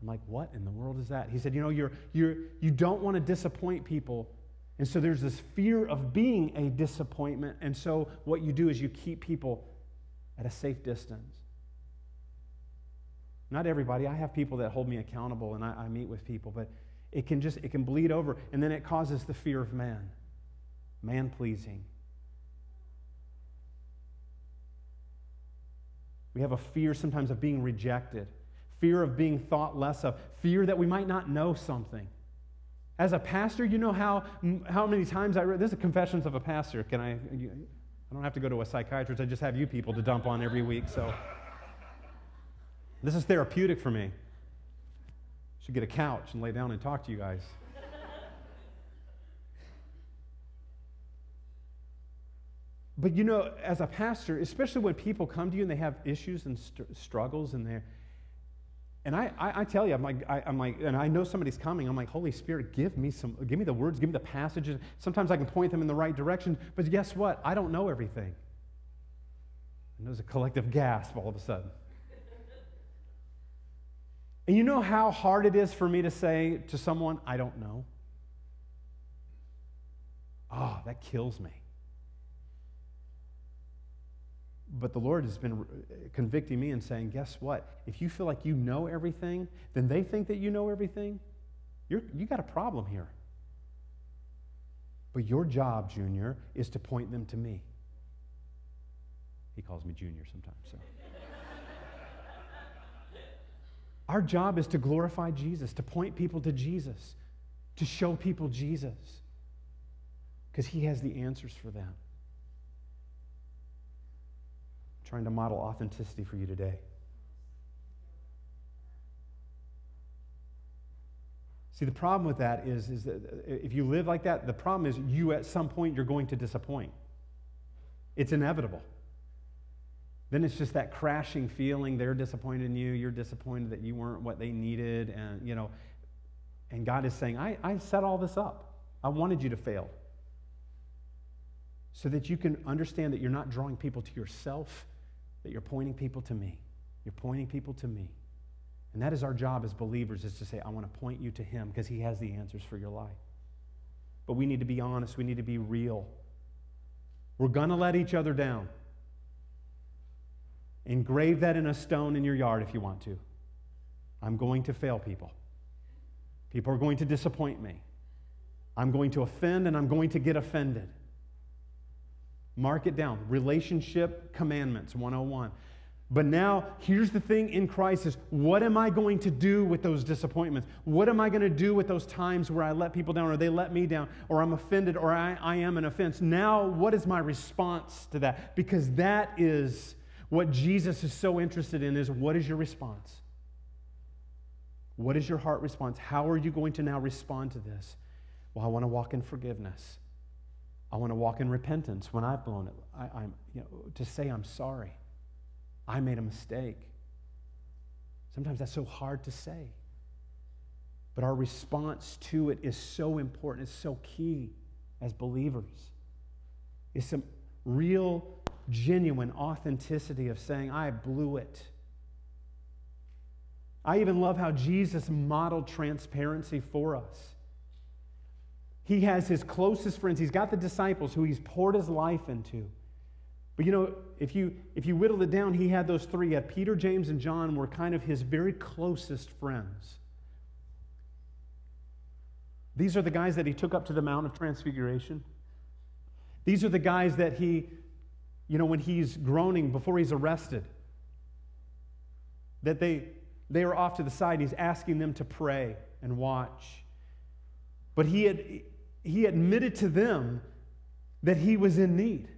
I'm like, what in the world is that? He said, you know, you're, you're, you don't want to disappoint people. And so there's this fear of being a disappointment. And so what you do is you keep people at a safe distance. Not everybody. I have people that hold me accountable and I, I meet with people, but it can just it can bleed over and then it causes the fear of man. Man pleasing. We have a fear sometimes of being rejected, fear of being thought less of, fear that we might not know something. As a pastor, you know how, how many times I read this is Confessions of a Pastor. Can I? I don't have to go to a psychiatrist. I just have you people to dump on every week. So this is therapeutic for me. Should get a couch and lay down and talk to you guys. but you know, as a pastor, especially when people come to you and they have issues and st- struggles and they're and I, I, I, tell you, I'm like, I, am like, and I know somebody's coming. I'm like, Holy Spirit, give me some, give me the words, give me the passages. Sometimes I can point them in the right direction, but guess what? I don't know everything. And there's a collective gasp all of a sudden. *laughs* And you know how hard it is for me to say to someone, I don't know? Ah, oh, that kills me. But the Lord has been convicting me and saying, guess what? If you feel like you know everything, then they think that you know everything. You're, you got a problem here. But your job, Junior, is to point them to me. He calls me Junior sometimes, so. *laughs* Our job is to glorify Jesus, to point people to Jesus, to show people Jesus, because He has the answers for them. I'm trying to model authenticity for you today. See, the problem with that is, is that uh, if you live like that, the problem is you at some point you're going to disappoint. It's inevitable. Then it's just that crashing feeling. They're disappointed in you. You're disappointed that you weren't what they needed. And, you know, and God is saying, I, I set all this up. I wanted you to fail. So that you can understand that you're not drawing people to yourself, that you're pointing people to me. You're pointing people to me. And that is our job as believers is to say, I want to point you to him because he has the answers for your life. But we need to be honest. We need to be real. We're going to let each other down. Engrave that in a stone in your yard if you want to. I'm going to fail people. People are going to disappoint me. I'm going to offend and I'm going to get offended. Mark it down. Relationship Commandments 101. But now, here's the thing in crisis. what am I going to do with those disappointments? What am I going to do with those times where I let people down or they let me down or I'm offended or I, I am an offense? Now, what is my response to that? Because that is what Jesus is so interested in is what is your response? What is your heart response? How are you going to now respond to this? Well, I want to walk in forgiveness. I want to walk in repentance when I've blown it. I, am you know, to say I'm sorry. I made a mistake. Sometimes that's so hard to say. But our response to it is so important, it's so key as believers. It's some real genuine authenticity of saying, I blew it. I even love how Jesus modeled transparency for us. He has his closest friends, he's got the disciples who he's poured his life into. But you know, if you if you whittle it down, he had those three. Had Peter, James, and John were kind of his very closest friends. These are the guys that he took up to the Mount of Transfiguration. These are the guys that he, you know, when he's groaning before he's arrested, that they, they are off to the side. He's asking them to pray and watch. But he, had, he admitted to them that he was in need.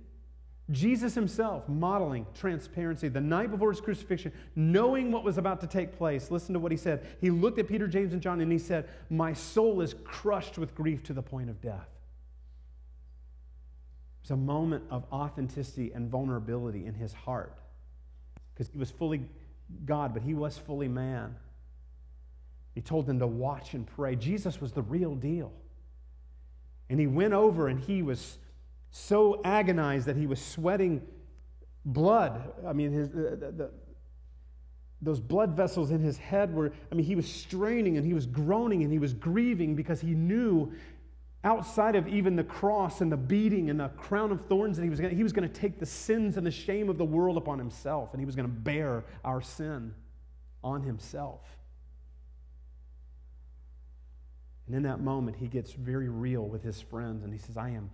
Jesus himself modeling transparency the night before his crucifixion, knowing what was about to take place. Listen to what he said. He looked at Peter, James, and John and he said, My soul is crushed with grief to the point of death. It was a moment of authenticity and vulnerability in his heart because he was fully God, but he was fully man. He told them to watch and pray. Jesus was the real deal. And he went over and he was so agonized that he was sweating blood. I mean, his, the, the, those blood vessels in his head were, I mean, he was straining and he was groaning and he was grieving because he knew outside of even the cross and the beating and the crown of thorns that he was going he was going to take the sins and the shame of the world upon himself and he was going to bear our sin on himself and in that moment he gets very real with his friends and he says i am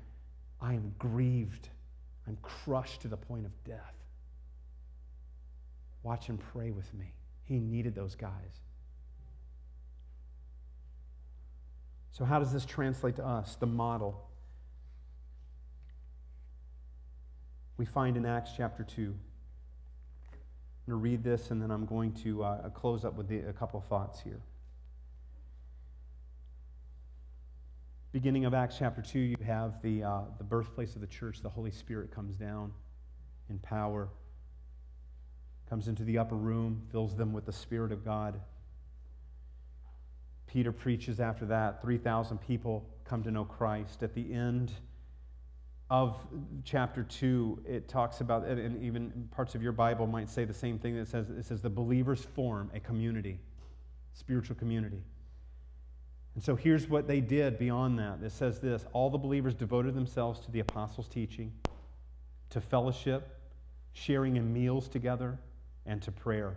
i am grieved i'm crushed to the point of death watch and pray with me he needed those guys So, how does this translate to us? The model. We find in Acts chapter 2. I'm going to read this and then I'm going to uh, close up with the, a couple thoughts here. Beginning of Acts chapter 2, you have the, uh, the birthplace of the church. The Holy Spirit comes down in power, comes into the upper room, fills them with the Spirit of God. Peter preaches after that. 3,000 people come to know Christ. At the end of chapter 2, it talks about, and even parts of your Bible might say the same thing. That says, it says the believers form a community, spiritual community. And so here's what they did beyond that. It says this all the believers devoted themselves to the apostles' teaching, to fellowship, sharing in meals together, and to prayer.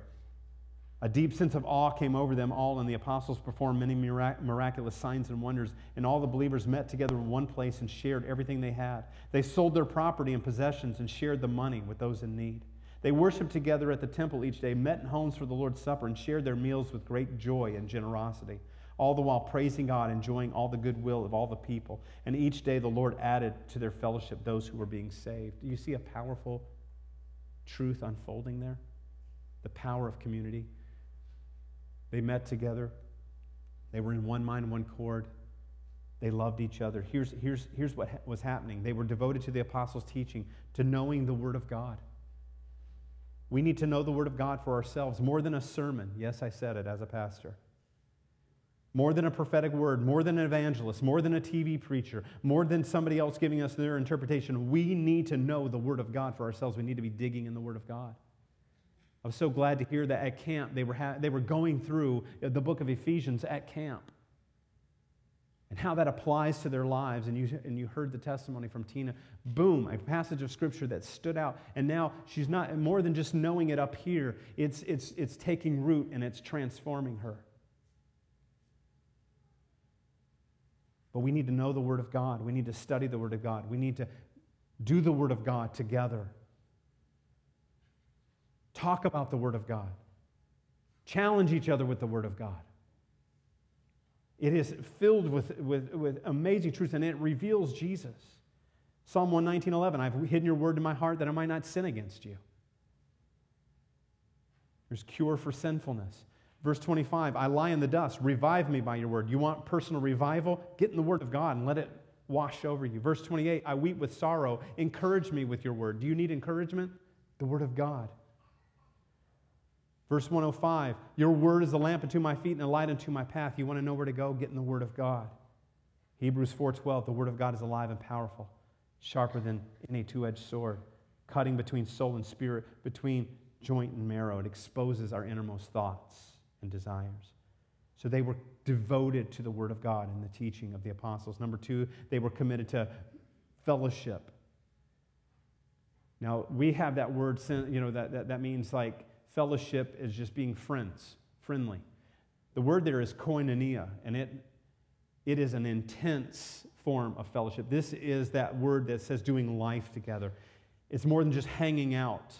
A deep sense of awe came over them all, and the apostles performed many mirac- miraculous signs and wonders. And all the believers met together in one place and shared everything they had. They sold their property and possessions and shared the money with those in need. They worshiped together at the temple each day, met in homes for the Lord's Supper, and shared their meals with great joy and generosity, all the while praising God, enjoying all the goodwill of all the people. And each day the Lord added to their fellowship those who were being saved. Do you see a powerful truth unfolding there? The power of community. They met together. They were in one mind, one cord. They loved each other. Here's, here's, here's what ha- was happening they were devoted to the apostles' teaching, to knowing the Word of God. We need to know the Word of God for ourselves more than a sermon. Yes, I said it as a pastor. More than a prophetic word, more than an evangelist, more than a TV preacher, more than somebody else giving us their interpretation. We need to know the Word of God for ourselves. We need to be digging in the Word of God. I was so glad to hear that at camp they were, ha- they were going through uh, the book of Ephesians at camp and how that applies to their lives. And you, and you heard the testimony from Tina. Boom, a passage of scripture that stood out. And now she's not more than just knowing it up here, it's, it's, it's taking root and it's transforming her. But we need to know the Word of God. We need to study the Word of God. We need to do the Word of God together Talk about the Word of God. Challenge each other with the Word of God. It is filled with, with, with amazing truth and it reveals Jesus. Psalm 119, 11, I've hidden your word in my heart that I might not sin against you. There's cure for sinfulness. Verse 25, I lie in the dust. Revive me by your word. You want personal revival? Get in the word of God and let it wash over you. Verse 28, I weep with sorrow. Encourage me with your word. Do you need encouragement? The word of God. Verse 105 Your word is a lamp unto my feet and a light unto my path. You want to know where to go? Get in the word of God. Hebrews 4:12 The word of God is alive and powerful, sharper than any two-edged sword, cutting between soul and spirit, between joint and marrow. It exposes our innermost thoughts and desires. So they were devoted to the Word of God and the teaching of the apostles. Number two, they were committed to fellowship. Now, we have that word, you know, that, that, that means like fellowship is just being friends, friendly. The word there is koinonia, and it, it is an intense form of fellowship. This is that word that says doing life together. It's more than just hanging out.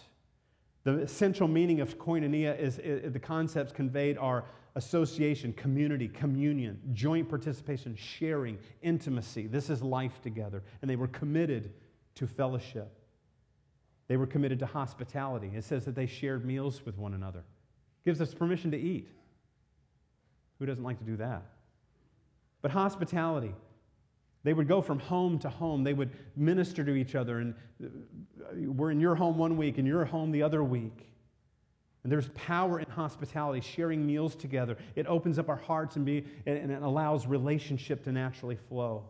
The essential meaning of koinonia is, is the concepts conveyed are association, community, communion, joint participation, sharing, intimacy. This is life together. And they were committed to fellowship. They were committed to hospitality. It says that they shared meals with one another. Gives us permission to eat. Who doesn't like to do that? But hospitality, they would go from home to home. They would minister to each other. And uh, we're in your home one week and your home the other week. And there's power in hospitality, sharing meals together. It opens up our hearts and, be, and it allows relationship to naturally flow.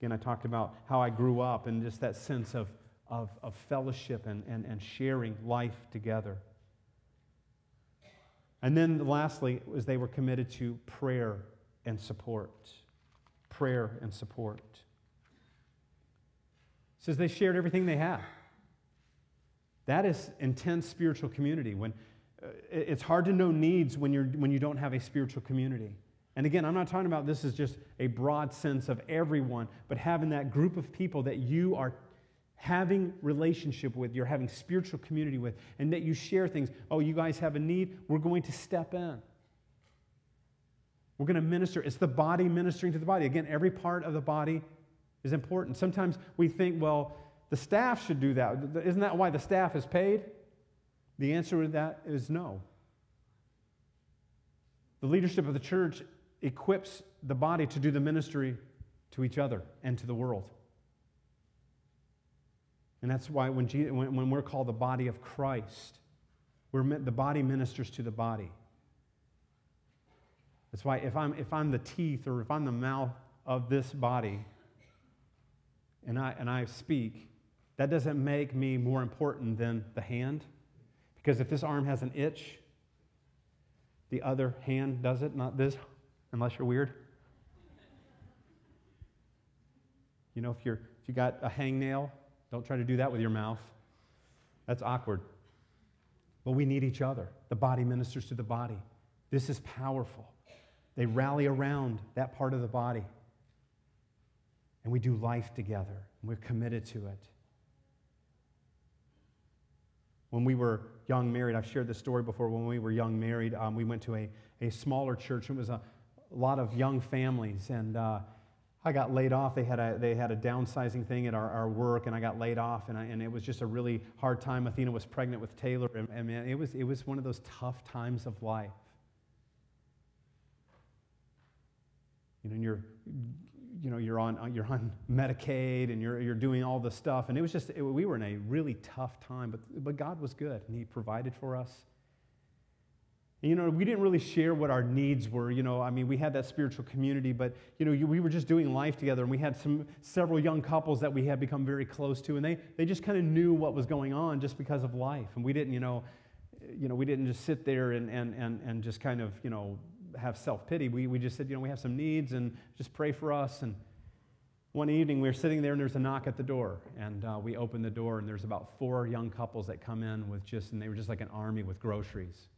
Again, I talked about how I grew up and just that sense of, of, of fellowship and, and, and sharing life together. And then lastly, was they were committed to prayer and support. Prayer and support. It says they shared everything they had. That is intense spiritual community. When uh, it's hard to know needs when, you're, when you don't have a spiritual community. And again, I'm not talking about this is just a broad sense of everyone, but having that group of people that you are having relationship with, you're having spiritual community with, and that you share things. Oh, you guys have a need, we're going to step in. We're going to minister. It's the body ministering to the body. Again, every part of the body is important. Sometimes we think, well, the staff should do that. Isn't that why the staff is paid? The answer to that is no. The leadership of the church equips the body to do the ministry to each other and to the world. And that's why when, Jesus, when, when we're called the body of Christ, we're the body ministers to the body. That's why if I'm, if I'm the teeth or if I'm the mouth of this body and I, and I speak, that doesn't make me more important than the hand. Because if this arm has an itch, the other hand does it, not this, unless you're weird. You know, if, you're, if you got a hangnail, don't try to do that with your mouth. That's awkward. But we need each other. The body ministers to the body. This is powerful. They rally around that part of the body. And we do life together. And we're committed to it. When we were young married, I've shared this story before. When we were young married, um, we went to a, a smaller church. It was a, a lot of young families. And uh, I got laid off. They had a, they had a downsizing thing at our, our work, and I got laid off. And, I, and it was just a really hard time. Athena was pregnant with Taylor. And, and man, it was, it was one of those tough times of life. You know, and you're you know, you're on, you're on *laughs* Medicaid and you're, you're doing all this stuff. And it was just, it, we were in a really tough time, but, but God was good and He provided for us. And, you know, we didn't really share what our needs were. You know, I mean, we had that spiritual community, but, you know, we were just doing life together. And we had some, several young couples that we had become very close to. And they, they just kind of knew what was going on just because of life. And we didn't, you know, you know, we didn't just sit there and, and, and, and just kind of, you know, have self pity. We, we just said, you know, we have some needs and just pray for us. And one evening we were sitting there and there's a knock at the door. And uh, we opened the door and there's about four young couples that come in with just, and they were just like an army with groceries.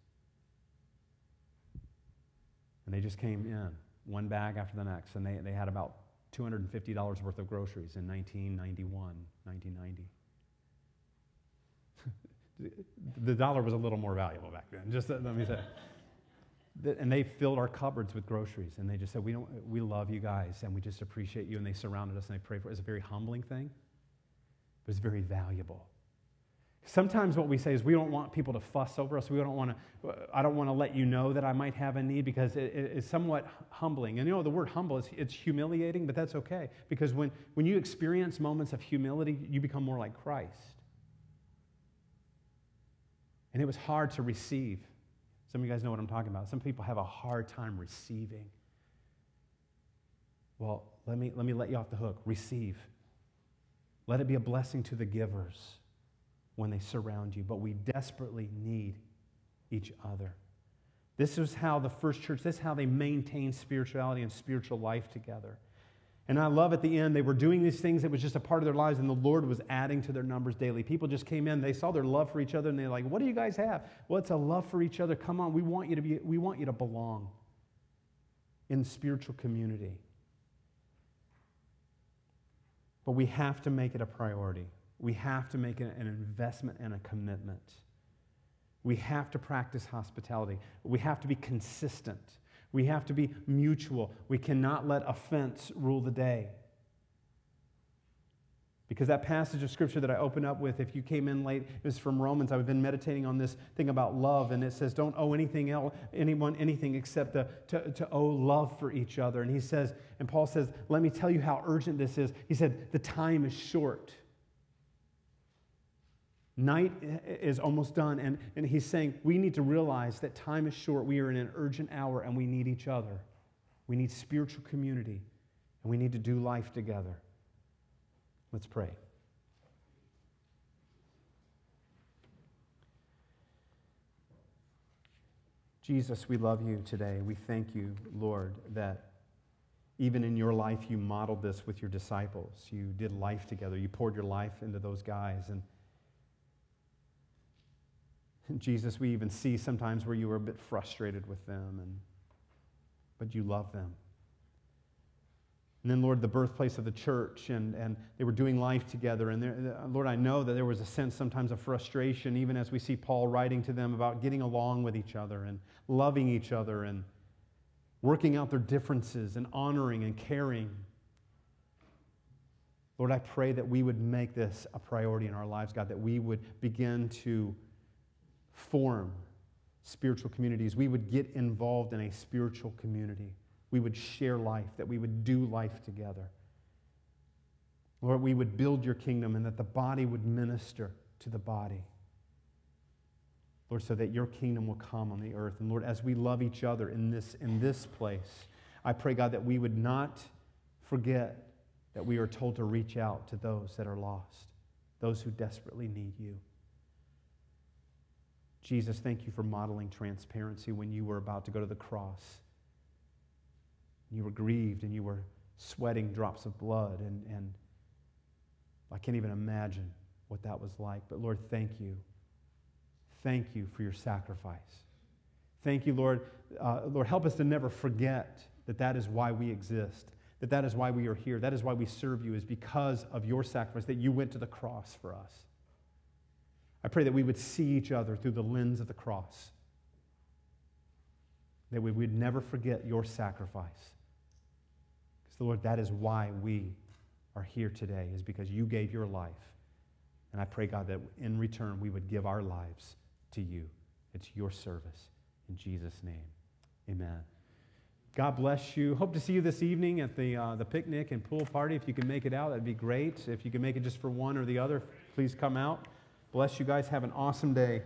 And they just came in, one bag after the next. And they, they had about $250 worth of groceries in 1991, 1990. *laughs* the dollar was a little more valuable back then, just let me say and they filled our cupboards with groceries and they just said we, don't, we love you guys and we just appreciate you and they surrounded us and they prayed for us. A very humbling thing but it's very valuable. Sometimes what we say is we don't want people to fuss over us. We don't want to i don't want to let you know that i might have a need because it, it's somewhat humbling. And you know the word humble is it's humiliating but that's okay because when, when you experience moments of humility you become more like christ. And it was hard to receive some of you guys know what I'm talking about. Some people have a hard time receiving. Well, let me, let me let you off the hook. Receive. Let it be a blessing to the givers when they surround you. But we desperately need each other. This is how the first church, this is how they maintained spirituality and spiritual life together. And I love at the end, they were doing these things that was just a part of their lives, and the Lord was adding to their numbers daily. People just came in, they saw their love for each other, and they're like, What do you guys have? Well, it's a love for each other. Come on, we want you to be, we want you to belong in spiritual community. But we have to make it a priority. We have to make it an investment and a commitment. We have to practice hospitality. We have to be consistent. We have to be mutual. We cannot let offense rule the day. Because that passage of scripture that I opened up with, if you came in late, it was from Romans. I've been meditating on this thing about love, and it says, Don't owe anything else, anyone anything except to, to owe love for each other. And he says, and Paul says, Let me tell you how urgent this is. He said, The time is short. Night is almost done, and, and he's saying we need to realize that time is short. We are in an urgent hour, and we need each other. We need spiritual community, and we need to do life together. Let's pray. Jesus, we love you today. We thank you, Lord, that even in your life you modeled this with your disciples. You did life together. You poured your life into those guys. And Jesus, we even see sometimes where you were a bit frustrated with them, and, but you love them. And then, Lord, the birthplace of the church, and, and they were doing life together. And there, uh, Lord, I know that there was a sense sometimes of frustration, even as we see Paul writing to them about getting along with each other and loving each other and working out their differences and honoring and caring. Lord, I pray that we would make this a priority in our lives, God, that we would begin to form spiritual communities. We would get involved in a spiritual community. We would share life, that we would do life together. Lord, we would build your kingdom and that the body would minister to the body. Lord, so that your kingdom will come on the earth. And Lord, as we love each other in this, in this place, I pray, God, that we would not forget that we are told to reach out to those that are lost, those who desperately need you. Jesus, thank you for modeling transparency when you were about to go to the cross. You were grieved and you were sweating drops of blood, and, and I can't even imagine what that was like. But Lord, thank you. Thank you for your sacrifice. Thank you, Lord. Uh, Lord, help us to never forget that that is why we exist, that that is why we are here, that is why we serve you, is because of your sacrifice, that you went to the cross for us. I pray that we would see each other through the lens of the cross. That we would never forget your sacrifice. Because, the Lord, that is why we are here today, is because you gave your life. And I pray, God, that in return we would give our lives to you. It's your service. In Jesus' name, amen. God bless you. Hope to see you this evening at the, uh, the picnic and pool party. If you can make it out, that'd be great. If you can make it just for one or the other, please come out. Bless you guys. Have an awesome day.